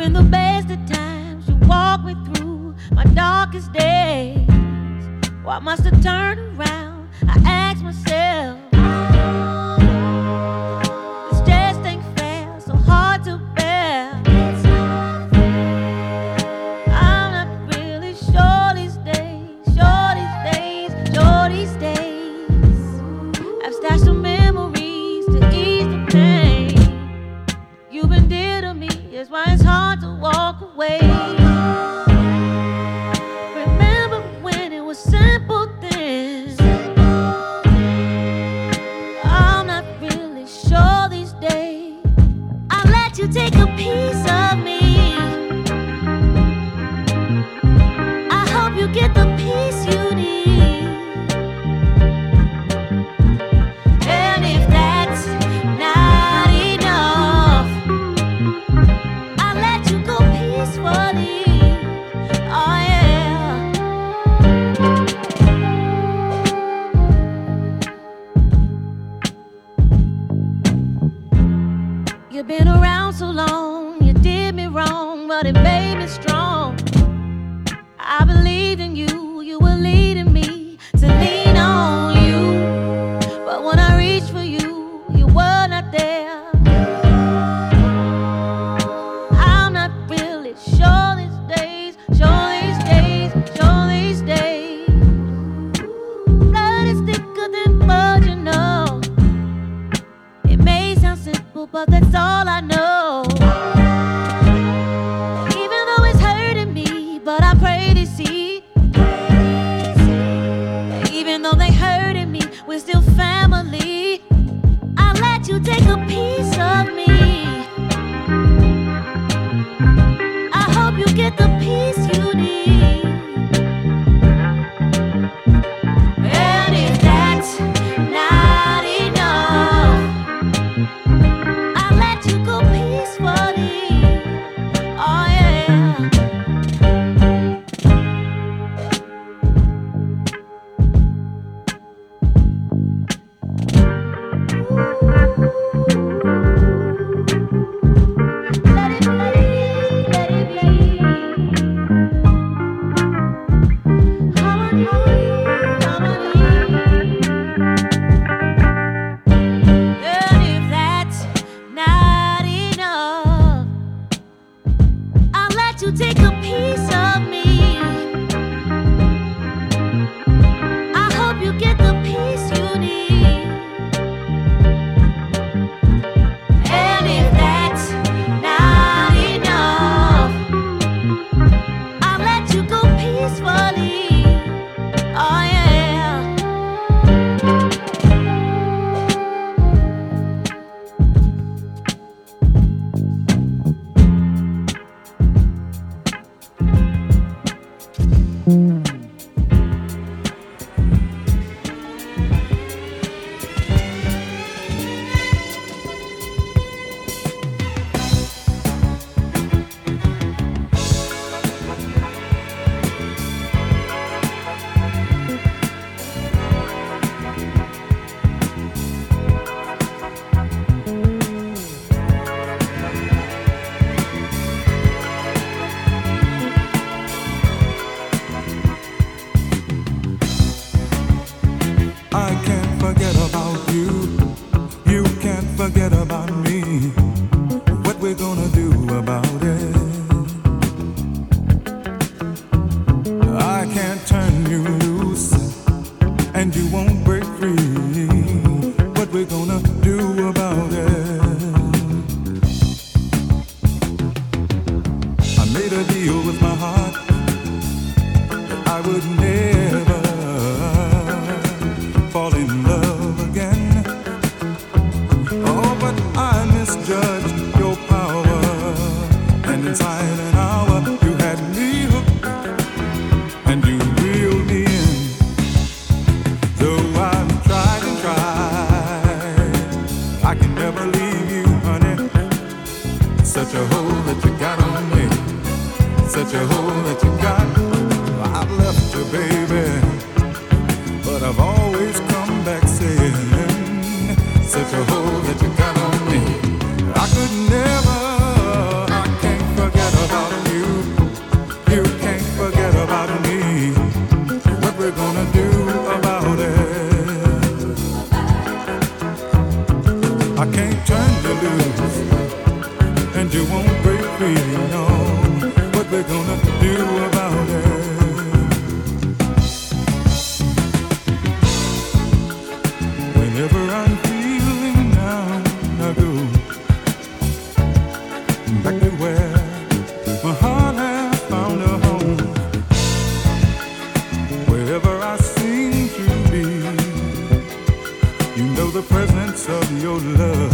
In the best of times. You walked me through my darkest days. Why must I turn around? I ask myself. love.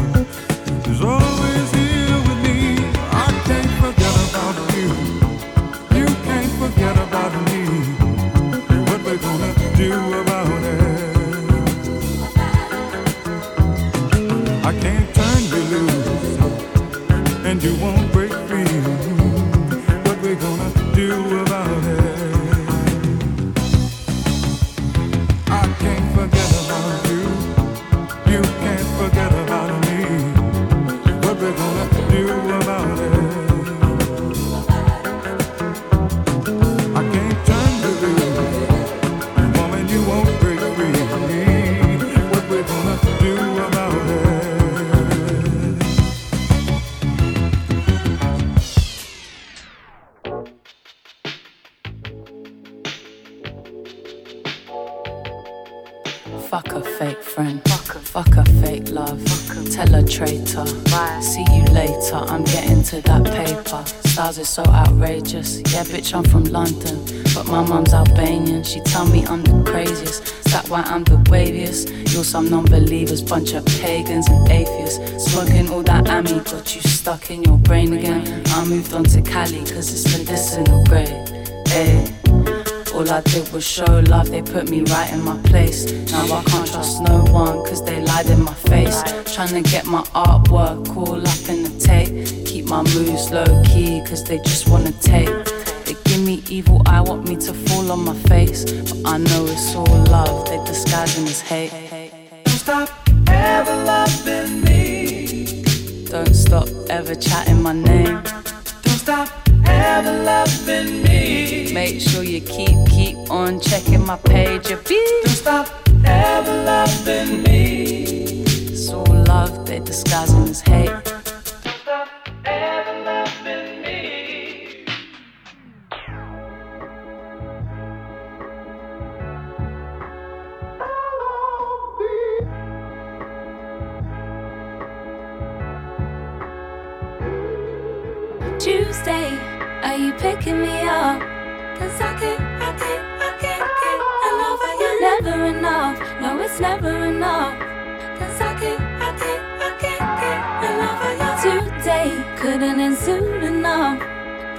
Is so outrageous. Yeah, bitch, I'm from London, but my mum's Albanian. She tell me I'm the craziest. Is that why I'm the waviest? You're some non-believers, bunch of pagans and atheists. Smoking all that ammy got you stuck in your brain again. I moved on to Cali, cause it's medicinal grade. Hey. All I did was show love, they put me right in my place. Now I can't trust no one, cause they lied in my face. Trying to get my artwork all up in the tape my moves low key, cause they just wanna take. They give me evil eye, want me to fall on my face. But I know it's all love, they disguising as hate. Don't stop ever loving me. Don't stop ever chatting my name. Don't stop ever loving me. Make sure you keep, keep on checking my page. Yeah, Don't stop ever loving me. It's all love, they disguising as hate. Are you picking me up? Cause I can't, I can't, I can't get enough of you. Never enough, no, it's never enough. Cause I can't, I can't, I can't get enough of you. Today couldn't end soon enough.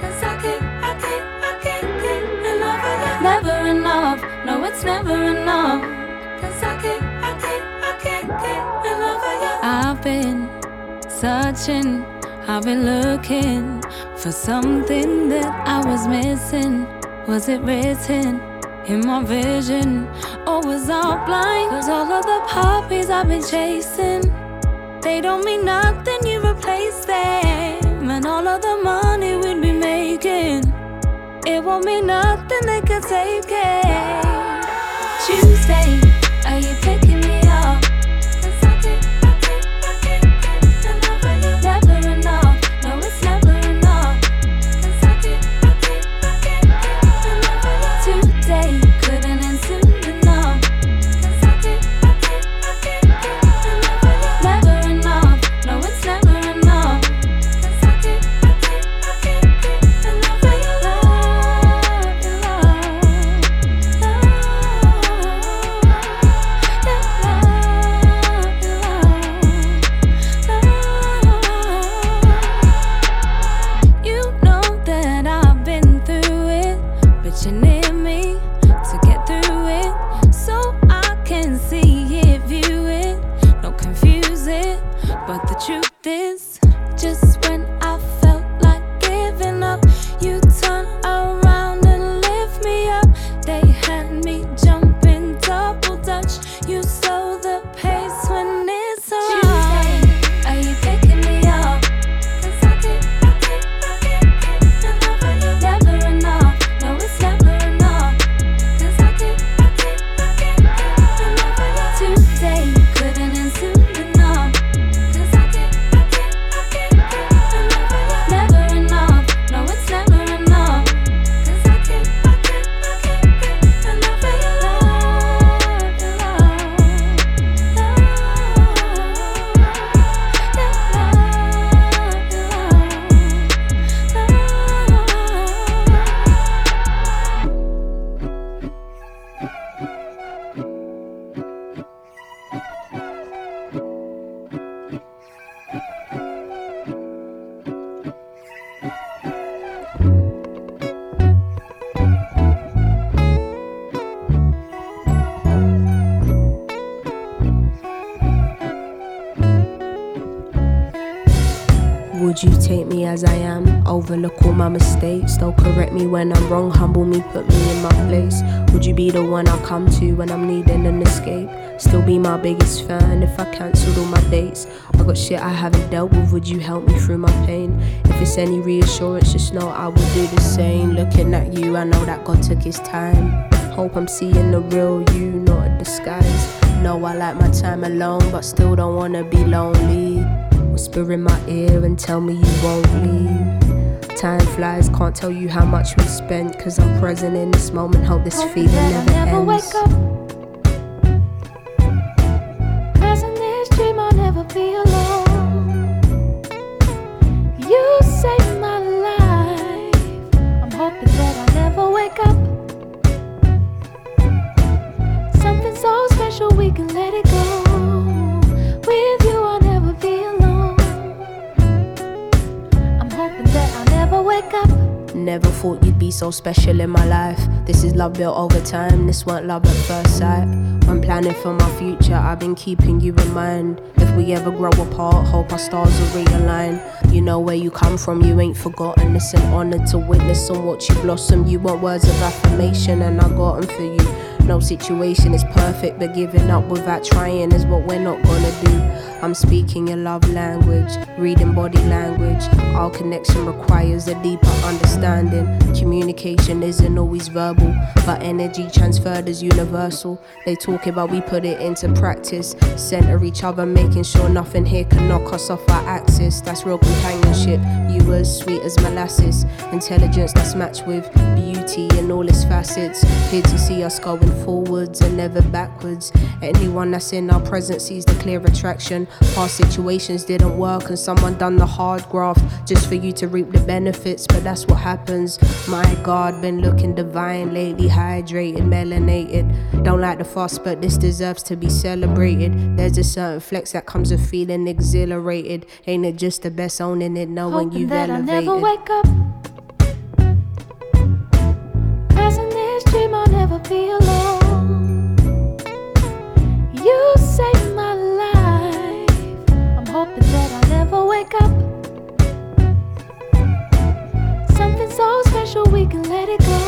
Cause I can't, I can't, I can't get enough of you. Never enough, no, it's never enough. Cause I can't, I can't, I can't get enough of you. I've been searching, I've been looking for something that I was missing. Was it written in my vision? Or was I blind? Cause all of the puppies I've been chasing, they don't mean nothing, you replace them. And all of the money we'd be making, it won't mean nothing, they could take it. Tuesday, Overlook all my mistakes. Don't correct me when I'm wrong. Humble me, put me in my place. Would you be the one I come to when I'm needing an escape? Still be my biggest fan if I cancelled all my dates. I got shit I haven't dealt with. Would you help me through my pain? If it's any reassurance, just know I will do the same. Looking at you, I know that God took his time. Hope I'm seeing the real you, not a disguise. Know I like my time alone, but still don't wanna be lonely. Whisper in my ear and tell me you won't leave. Time flies, can't tell you how much we spent. Cause I'm present in this moment, hope this feeling never, never ends. Wake up. Present this dream, I'll never be alone. Never thought you'd be so special in my life. This is love built over time, this weren't love at first sight. I'm planning for my future, I've been keeping you in mind. If we ever grow apart, hope our stars will realign. You know where you come from, you ain't forgotten. It's an honor to witness and watch you blossom. You want words of affirmation, and I got them for you. No situation is perfect, but giving up without trying is what we're not gonna do. I'm speaking your love language, reading body language. Our connection requires a deeper understanding. Communication isn't always verbal, but energy transferred is universal. They talk about we put it into practice. Center each other, making sure nothing here can knock us off our axis. That's real companionship. You as sweet as molasses, intelligence that's matched with beauty in all its facets. Here to see us going forwards and never backwards. Anyone that's in our presence sees the clear attraction. Past situations didn't work, and someone done the hard graft just for you to reap the benefits. But that's what happens. My God, been looking divine lately, hydrated, melanated. Don't like the fuss, but this deserves to be celebrated. There's a certain flex that comes with feeling exhilarated. Ain't it just the best owning it, knowing Hoping you've that elevated? I never wake up. Never be alone. You saved my life. I'm hoping that I never wake up. Something so special we can let it go.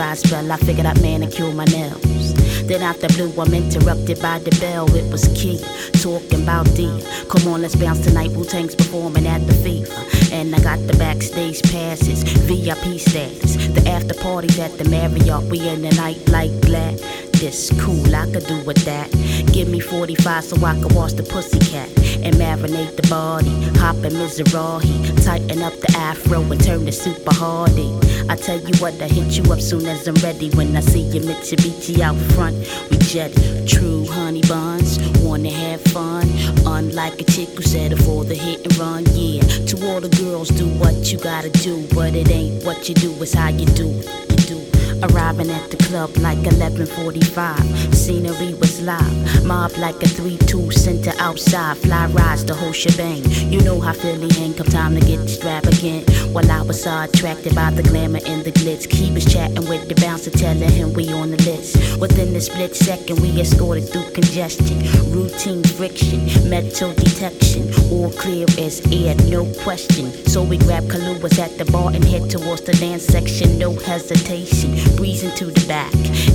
Dry spell, I figured I'd manicure my nails. Then the blue, I'm interrupted by the bell. It was key, talking about D. Come on, let's bounce tonight. Wu Tang's performing at the FIFA. And I got the backstage passes, VIP status. The after parties at the Marriott. We in the night like glad. This cool, I could do with that. Give me 45 so I can wash the pussycat and marinate the body. Hop in Mizrahi, tighten up the afro and turn the super hardy. I tell you what, I hit you up soon as I'm ready. When I see your Mitsubishi out front, we jet true honey buns. Wanna have fun, unlike a chick who settled for the hit and run. Yeah, to all the girls, do what you gotta do, but it ain't what you do, it's how you do it. You do. Arriving at the club like 11:45. Scenery was live, mob like a 3-2 center outside. Fly rides the whole shebang. You know how Philly hang. Come time to get extravagant. While I was so attracted by the glamour and the glitz, he was chatting with the bouncer, telling him we on the list. Within the split second, we escorted through congestion, routine friction, metal detection, all clear as air, no question. So we grabbed Kahluas at the bar and head towards the dance section, no hesitation breezing to the back.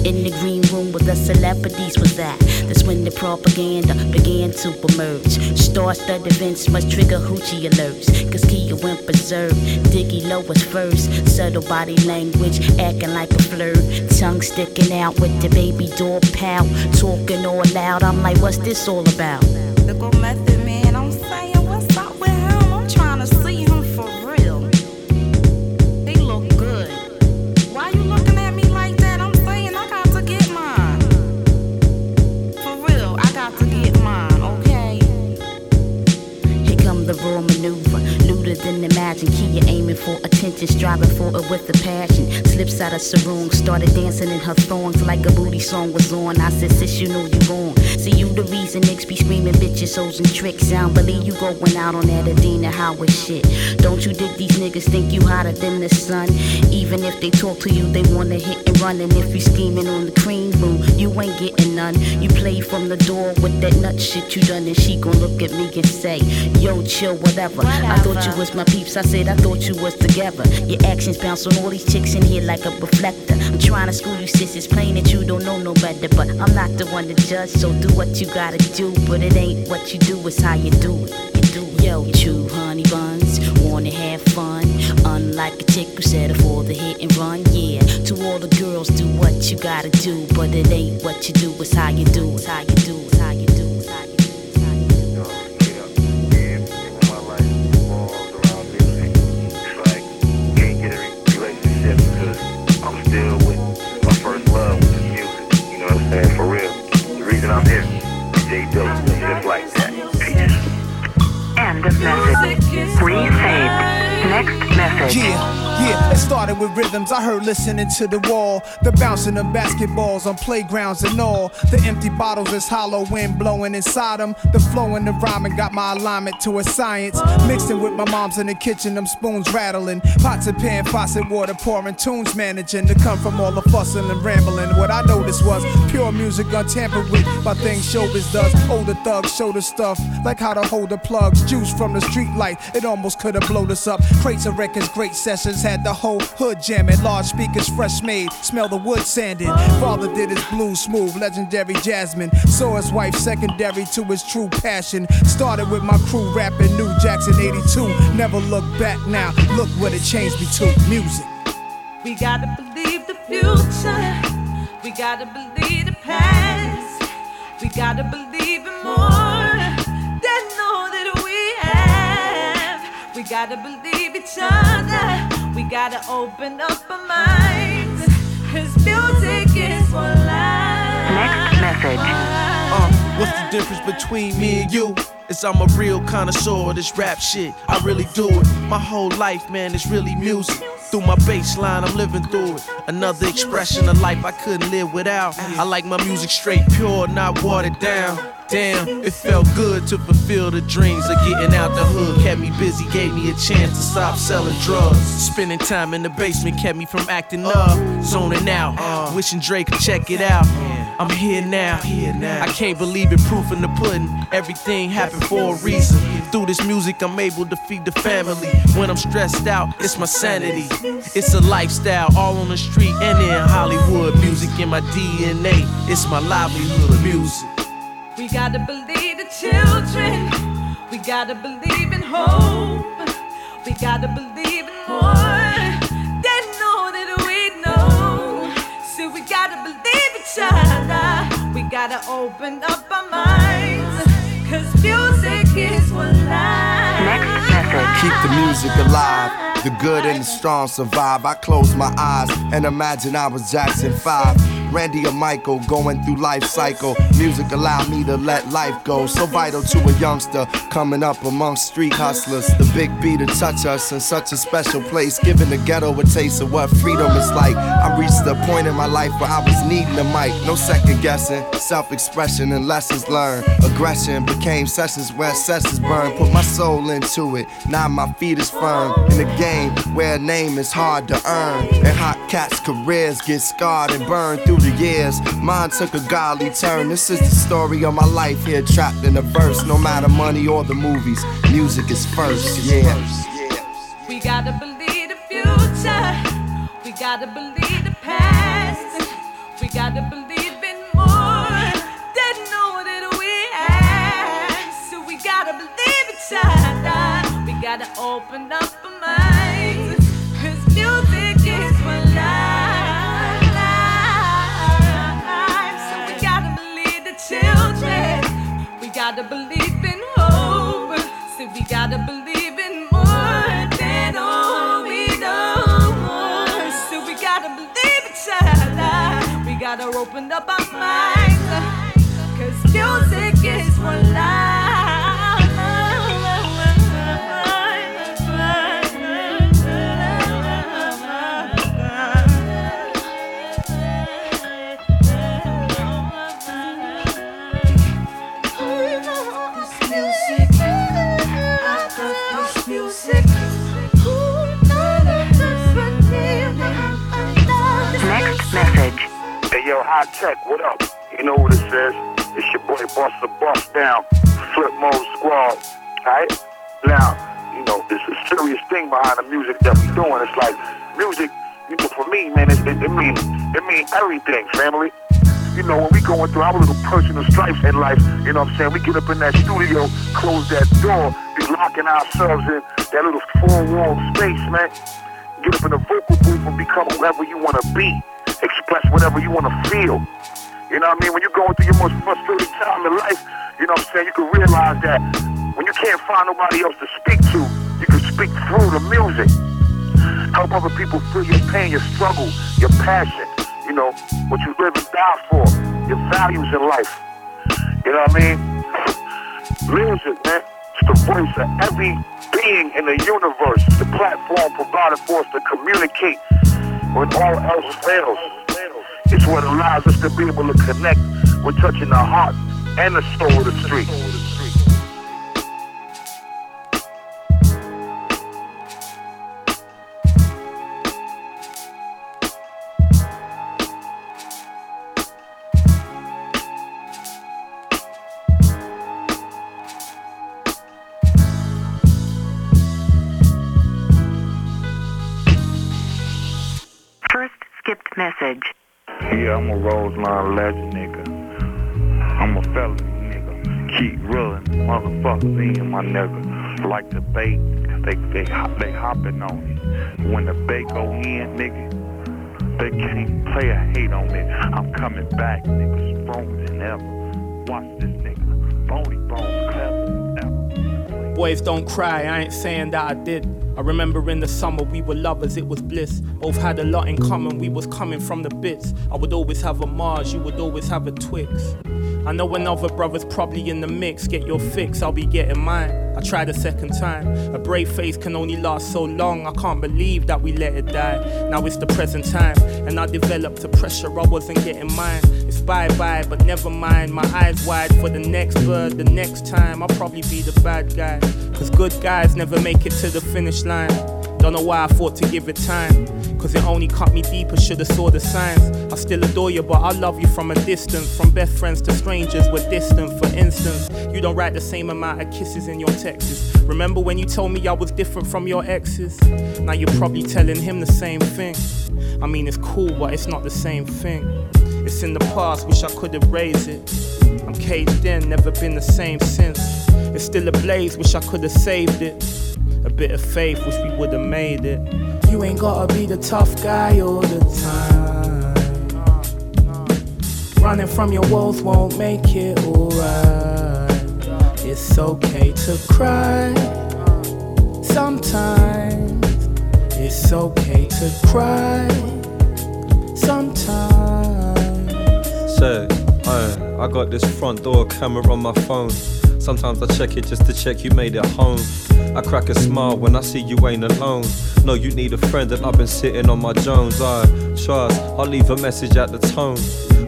In the green room where the celebrities was at. That's when the propaganda began to emerge. Star-studded events must trigger hoochie alerts. Cause Kia went berserk. Diggy Low was first. Subtle body language, acting like a flirt. Tongue sticking out with the baby door pout. Talking all loud. I'm like, what's this all about? The method than imagine. Kia aiming for attention, striving for it with a passion. Slips out of sarong, started dancing in her thongs like a booty song was on. I said, sis, you know you wrong. See, you the reason niggas be screaming bitches, hoes, and tricks. I don't believe you going out on that Adina Howard shit. Don't you dig these niggas think you hotter than the sun? Even if they talk to you, they wanna hit and run. And if you scheming on the cream boo, you ain't getting none. You play from the door with that nut shit you done, and she gon' look at me and say, Yo, chill, whatever. I thought you was my peeps. I said I thought you was together. Your actions bounce on all these chicks in here like a reflector. I'm trying to school you, sis. It's plain that you don't know no better, but I'm not the one to judge. So do what you gotta do, but it ain't what you do, it's how you do it. You do it. Yo, chew honey buns, wanna have fun. Unlike a chick who settled for the hit and run, yeah. To all the girls, do what you gotta do, but it ain't what you do, it's how you do it. It's how you do it. It's how you do it. Yeah, yeah, it started with rhythms I heard listening to the wall. The bouncing of basketballs on playgrounds and all. The empty bottles as hollow wind blowing inside them. The flow and the rhyming got my alignment to a science. Mixing with my mom's in the kitchen, them spoons rattling. Pots and pan, faucet water pouring, tunes managing to come from all the fussing and rambling. What I noticed was pure music untampered with by things showbiz does. Older thugs show the stuff like how to hold the plugs. Juice from the street light, it almost could have blown us up. Crates of records, great sessions, had the whole hood jamming. Large speakers, fresh made, smell the wood sanding. Father did his blues smooth, legendary Jasmine. Saw his wife secondary to his true passion. Started with my crew rapping New Jackson 82. Never look back now, look what it changed me to music. We gotta believe the future. We gotta believe the past. We gotta believe in more than all that we have. We gotta believe each other. Gotta open up our minds. Cause music is life. Next message. What's the difference between me and you? Is I'm a real connoisseur of this rap shit. I really do it. My whole life, man, it's really music. Through my bass line, I'm living through it. Another expression of life I couldn't live without. I like my music straight pure, not watered down. Damn, it felt good to fulfill the dreams of getting out the hood. Kept me busy, gave me a chance to stop selling drugs. Spending time in the basement kept me from acting up. Zoning out, wishing Drake could check it out. I'm here now. I can't believe it, proof in the pudding. Everything happened for a reason. Through this music, I'm able to feed the family. When I'm stressed out, it's my sanity. It's a lifestyle, all on the street and in Hollywood. Music in my DNA, it's my livelihood. Music. We gotta believe the children. We gotta believe in hope. We gotta believe in more. Gotta open up our minds. Cause music is what life. Keep the music alive. The good and the strong survive. I close my eyes and imagine I was Jackson 5. Randy or Michael going through life cycle. Music allowed me to let life go. So vital to a youngster coming up amongst street hustlers. The big beat to touch us in such a special place. Giving the ghetto a taste of what freedom is like. I reached the point in my life where I was needing a mic. No second guessing. Self expression and lessons learned. Aggression became sessions where sessions burn. Put my soul into it. Now my feet is firm. In a game where a name is hard to earn. And hot cats' careers get scarred and burned through the years. Mine took a godly turn. This is the story of my life here, trapped in a verse. No matter money or the movies, music is first, yeah. We gotta believe the future. We gotta believe the past. We gotta believe in more. They know that we have. So we gotta believe each other. We gotta open up our minds. Cause music is what life. So we gotta believe the children. We gotta believe in hope. So we gotta believe in more than all we know. So we gotta believe each other. We gotta open up our minds. Cause music is what Next yo, Hi-Tek, what up? You know what it says? It's your boy Busta Bust Down, Flip Mode Squad. Alright? Now, you know, there's a serious thing behind the music that we doing. It's like music, you know, for me, man, it, it, it means it means everything, family. You know, when we going through our little personal stripes in life, you know what I'm saying? We get up in that studio, close that door, be locking ourselves in that little four wall space, man. Get up in the vocal booth and become whoever you want to be. Express whatever you want to feel. You know what I mean? When you're going through your most frustrating time in life, you know what I'm saying? You can realize that when you can't find nobody else to speak to, you can speak through the music. Help other people feel your pain, your struggle, your passion, you know, what you live and die for, your values in life. You know what I mean? Music, man, it's the voice of every being in the universe. The platform provided for us to communicate when all else fails. It's what allows us to be able to connect with touching the heart and the soul of the street. First skipped message. Yeah, I'm a Roseline legend, nigga. I'm a felony, nigga. Keep rolling, motherfuckers in my nigga. Like the bait, they they they hopping on it. When the bait go in, nigga, they can't play a hate on it. I'm coming back, nigga, stronger than ever. Watch this nigga, bony ever. Boys don't cry, I ain't saying that I did. I remember in the summer we were lovers, it was bliss. Both had a lot in common, we was coming from the bits. I would always have a Mars, you would always have a Twix. I know another brother's probably in the mix. Get your fix, I'll be getting mine. I tried a second time. A brave face can only last so long. I can't believe that we let it die. Now it's the present time, and I developed a pressure I wasn't getting mine. It's bye bye, but never mind. My eyes wide for the next bird. The next time I'll probably be the bad guy. Cause good guys never make it to the finish line. Don't know why I thought to give it time. Cause it only cut me deeper, should've saw the signs. I still adore you, but I love you from a distance. From best friends to strangers, we're distant. For instance, you don't write the same amount of kisses in your texts. Remember when you told me I was different from your exes? Now you're probably telling him the same thing. I mean, it's cool, but it's not the same thing. It's in the past, wish I could erase it. I'm caged in, never been the same since. It's still ablaze, wish I could have saved it. A bit of faith, wish we would have made it. You ain't gotta be the tough guy all the time. Running from your woes won't make it alright. It's okay to cry sometimes. It's okay to cry sometimes. Say, I, I got this front door camera on my phone. Sometimes I check it just to check you made it home. I crack a smile when I see you ain't alone. No, you need a friend, and I've been sitting on my Jones. I trust, I'll leave a message at the tone.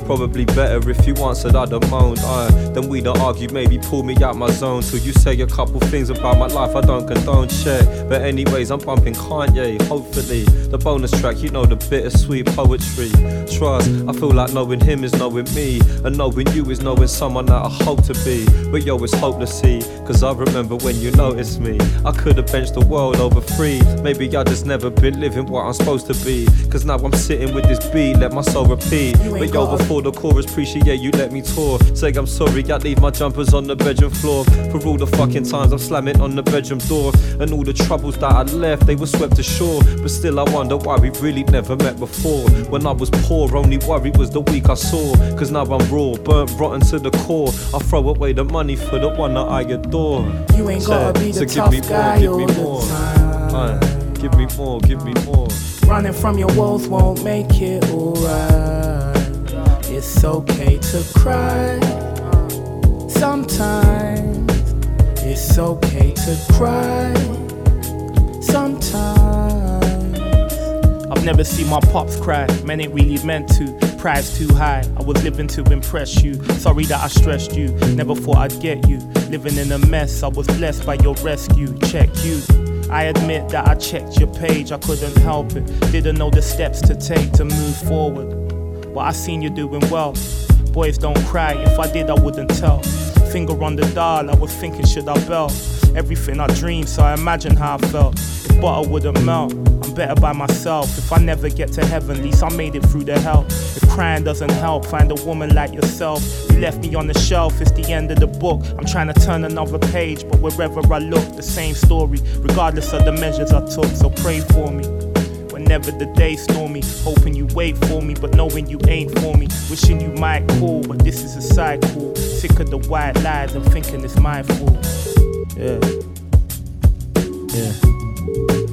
Probably better if you answered, I'd have moaned. Uh, then we'd have argued, maybe pull me out my zone. Till you say a couple things about my life I don't condone, shit. But, anyways, I'm bumping Kanye, hopefully. The bonus track, you know, the bittersweet poetry. Trust, I feel like knowing him is knowing me. And knowing you is knowing someone that I hope to be. But yo, it's hopeless, see. Cause I remember when you noticed me. I could have benched the world over free. Maybe I just never been living what I'm supposed to be. Cause now I'm sitting with this beat, let my soul repeat. But yo, before the chorus, appreciate you let me tour. Say I'm sorry, I leave my jumpers on the bedroom floor. For all the fucking times I'm slamming on the bedroom door. And all the troubles that I left, they were swept ashore. But still, I wonder why we really never met before. When I was poor, only worry was the week I saw. Cause now I'm raw, burnt rotten to the core. I throw away the money for the one that I adore. You ain't gotta be the so tough give me guy more, give me more. Aye, give me more, give me more. Running from your walls won't make it alright. It's okay to cry sometimes. It's okay to cry sometimes. I've never seen my pops cry, man, ain't really meant to. Price too high, I was living to impress you. Sorry that I stressed you, never thought I'd get you. Living in a mess, I was blessed by your rescue. Check you. I admit that I checked your page, I couldn't help it. Didn't know the steps to take to move forward. But I seen you doing well. Boys don't cry, if I did, I wouldn't tell. Finger on the dial, I was thinking, should I bell? Everything I dreamed, so I imagine how I felt. If butter wouldn't melt, I'm better by myself. If I never get to heaven, at least I made it through the hell. If crying doesn't help, find a woman like yourself. You left me on the shelf, it's the end of the book. I'm trying to turn another page, but wherever I look, the same story, regardless of the measures I took. So pray for me. Whenever the day stormy, hoping you wait for me, but knowing you ain't for me. Wishing you might call, but this is a cycle. Sick of the white lies and thinking it's my fault. Yeah. Yeah.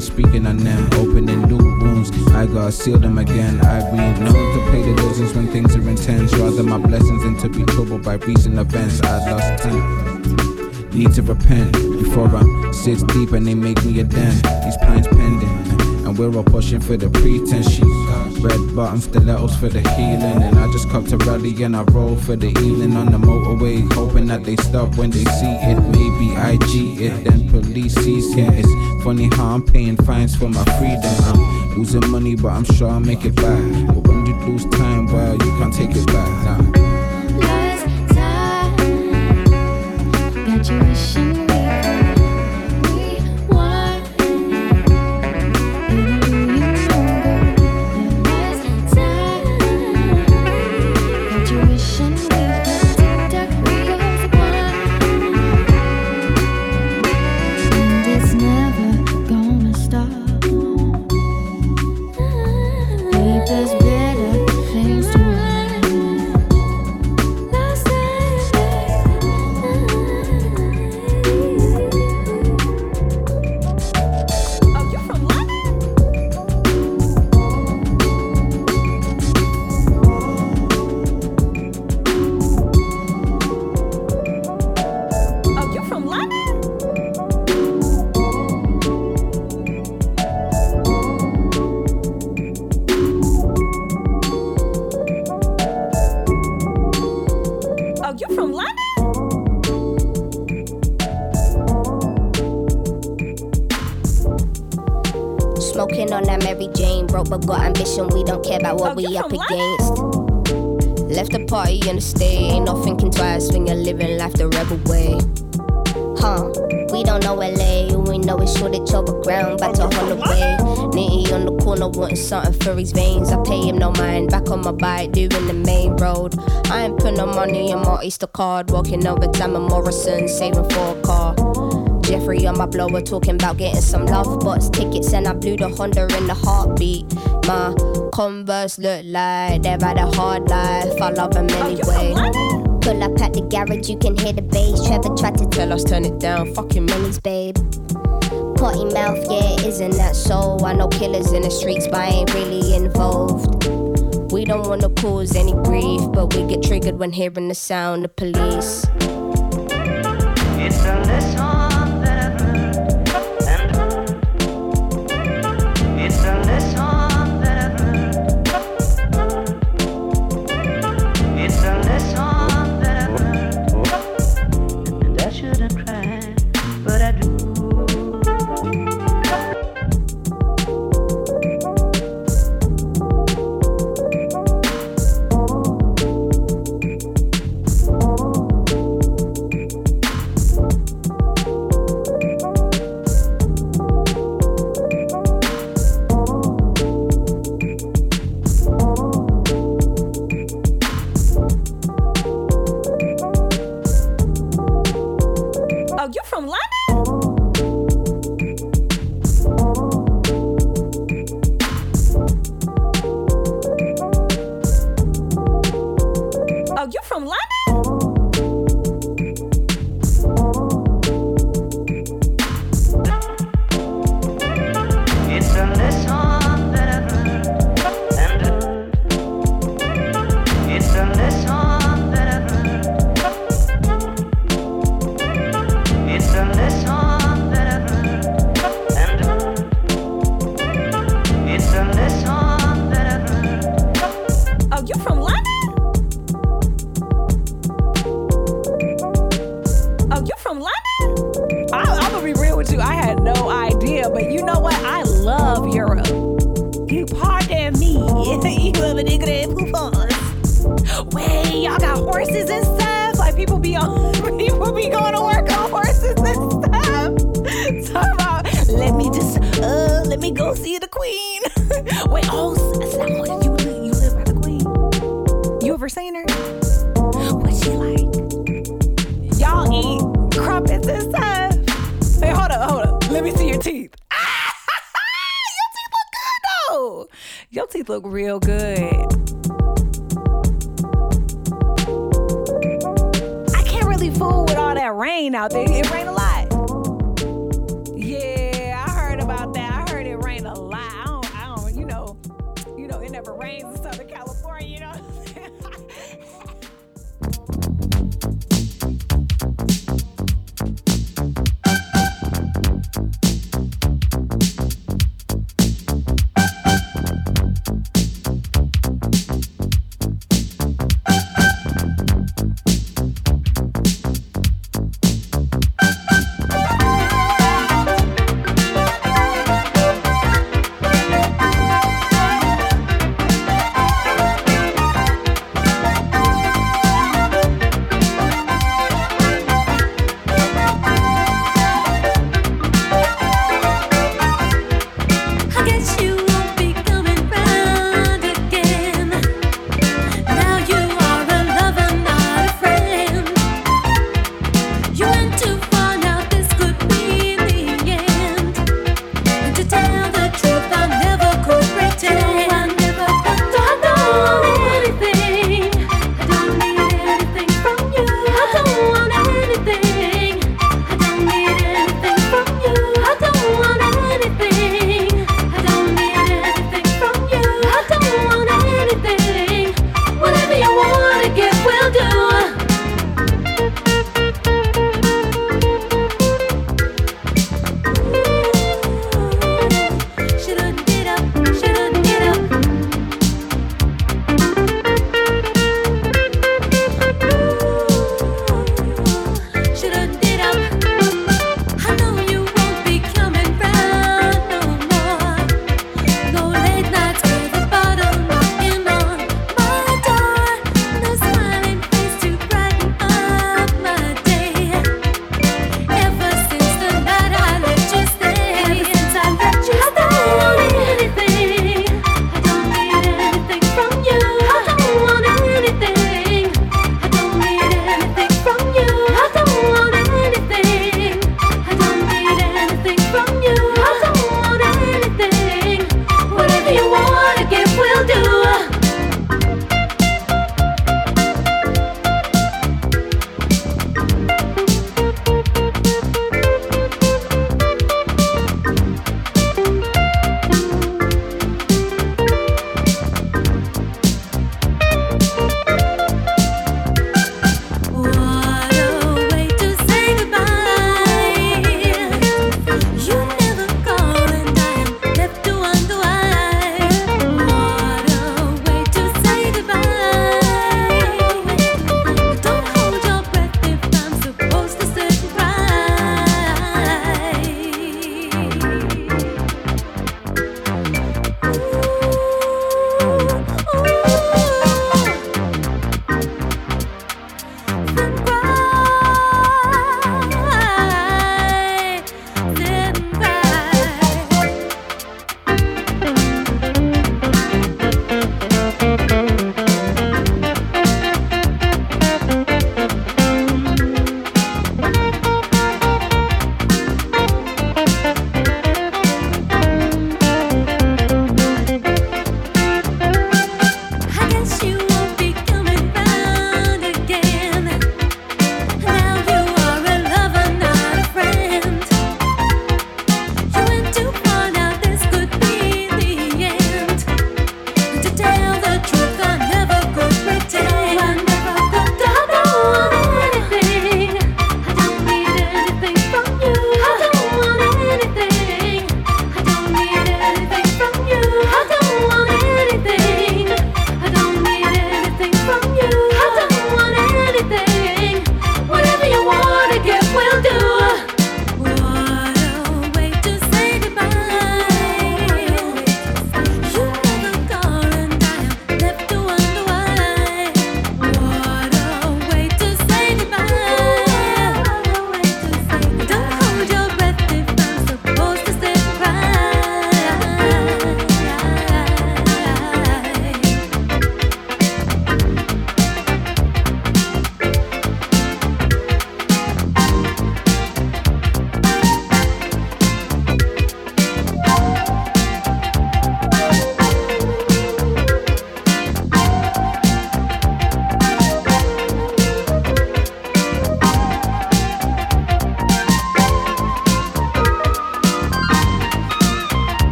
Speaking on them. Opening new wounds, I gotta seal them again. I've been known to pay the losses when things are intense. Rather my blessings than to be troubled by recent events. I lost time. Need to repent before I'm six deep and they make me a den. These pines pending. We're all pushing for the pretense. She red bottom stilettos for the healing. And I just come to rally and I roll for the evening on the motorway. Hoping that they stop when they see it. Maybe IG it, then police sees it. It's funny how I'm paying fines for my freedom. I'm losing money, but I'm sure I'll make it back. But when you lose time, well, you can't take it back. Nah. Last time, broke but got ambition. We don't care about what we up against. Left the party in the state, ain't no thinking twice when you're living life the rebel way. Huh? We don't know LA, we know it's Shoreditch overground, back to Holloway. Nitty on the corner wanting something for his veins. I pay him no mind, back on my bike, doing the main road. I ain't put no money in my Oyster card, walking over time at Morrison, saving for a car. Jeffrey on my blower talking about getting some Lovebox tickets and I blew the Honda in the heartbeat. My Converse look like they've had a hard life. I love them oh, anyway. Pull up at the garage, you can hear the bass. Trevor tried to tell us turn it down. Fucking minis, babe. Potty mouth, yeah, isn't that so? I know killers in the streets, but I ain't really involved. We don't wanna cause any grief, but we get triggered when hearing the sound of police.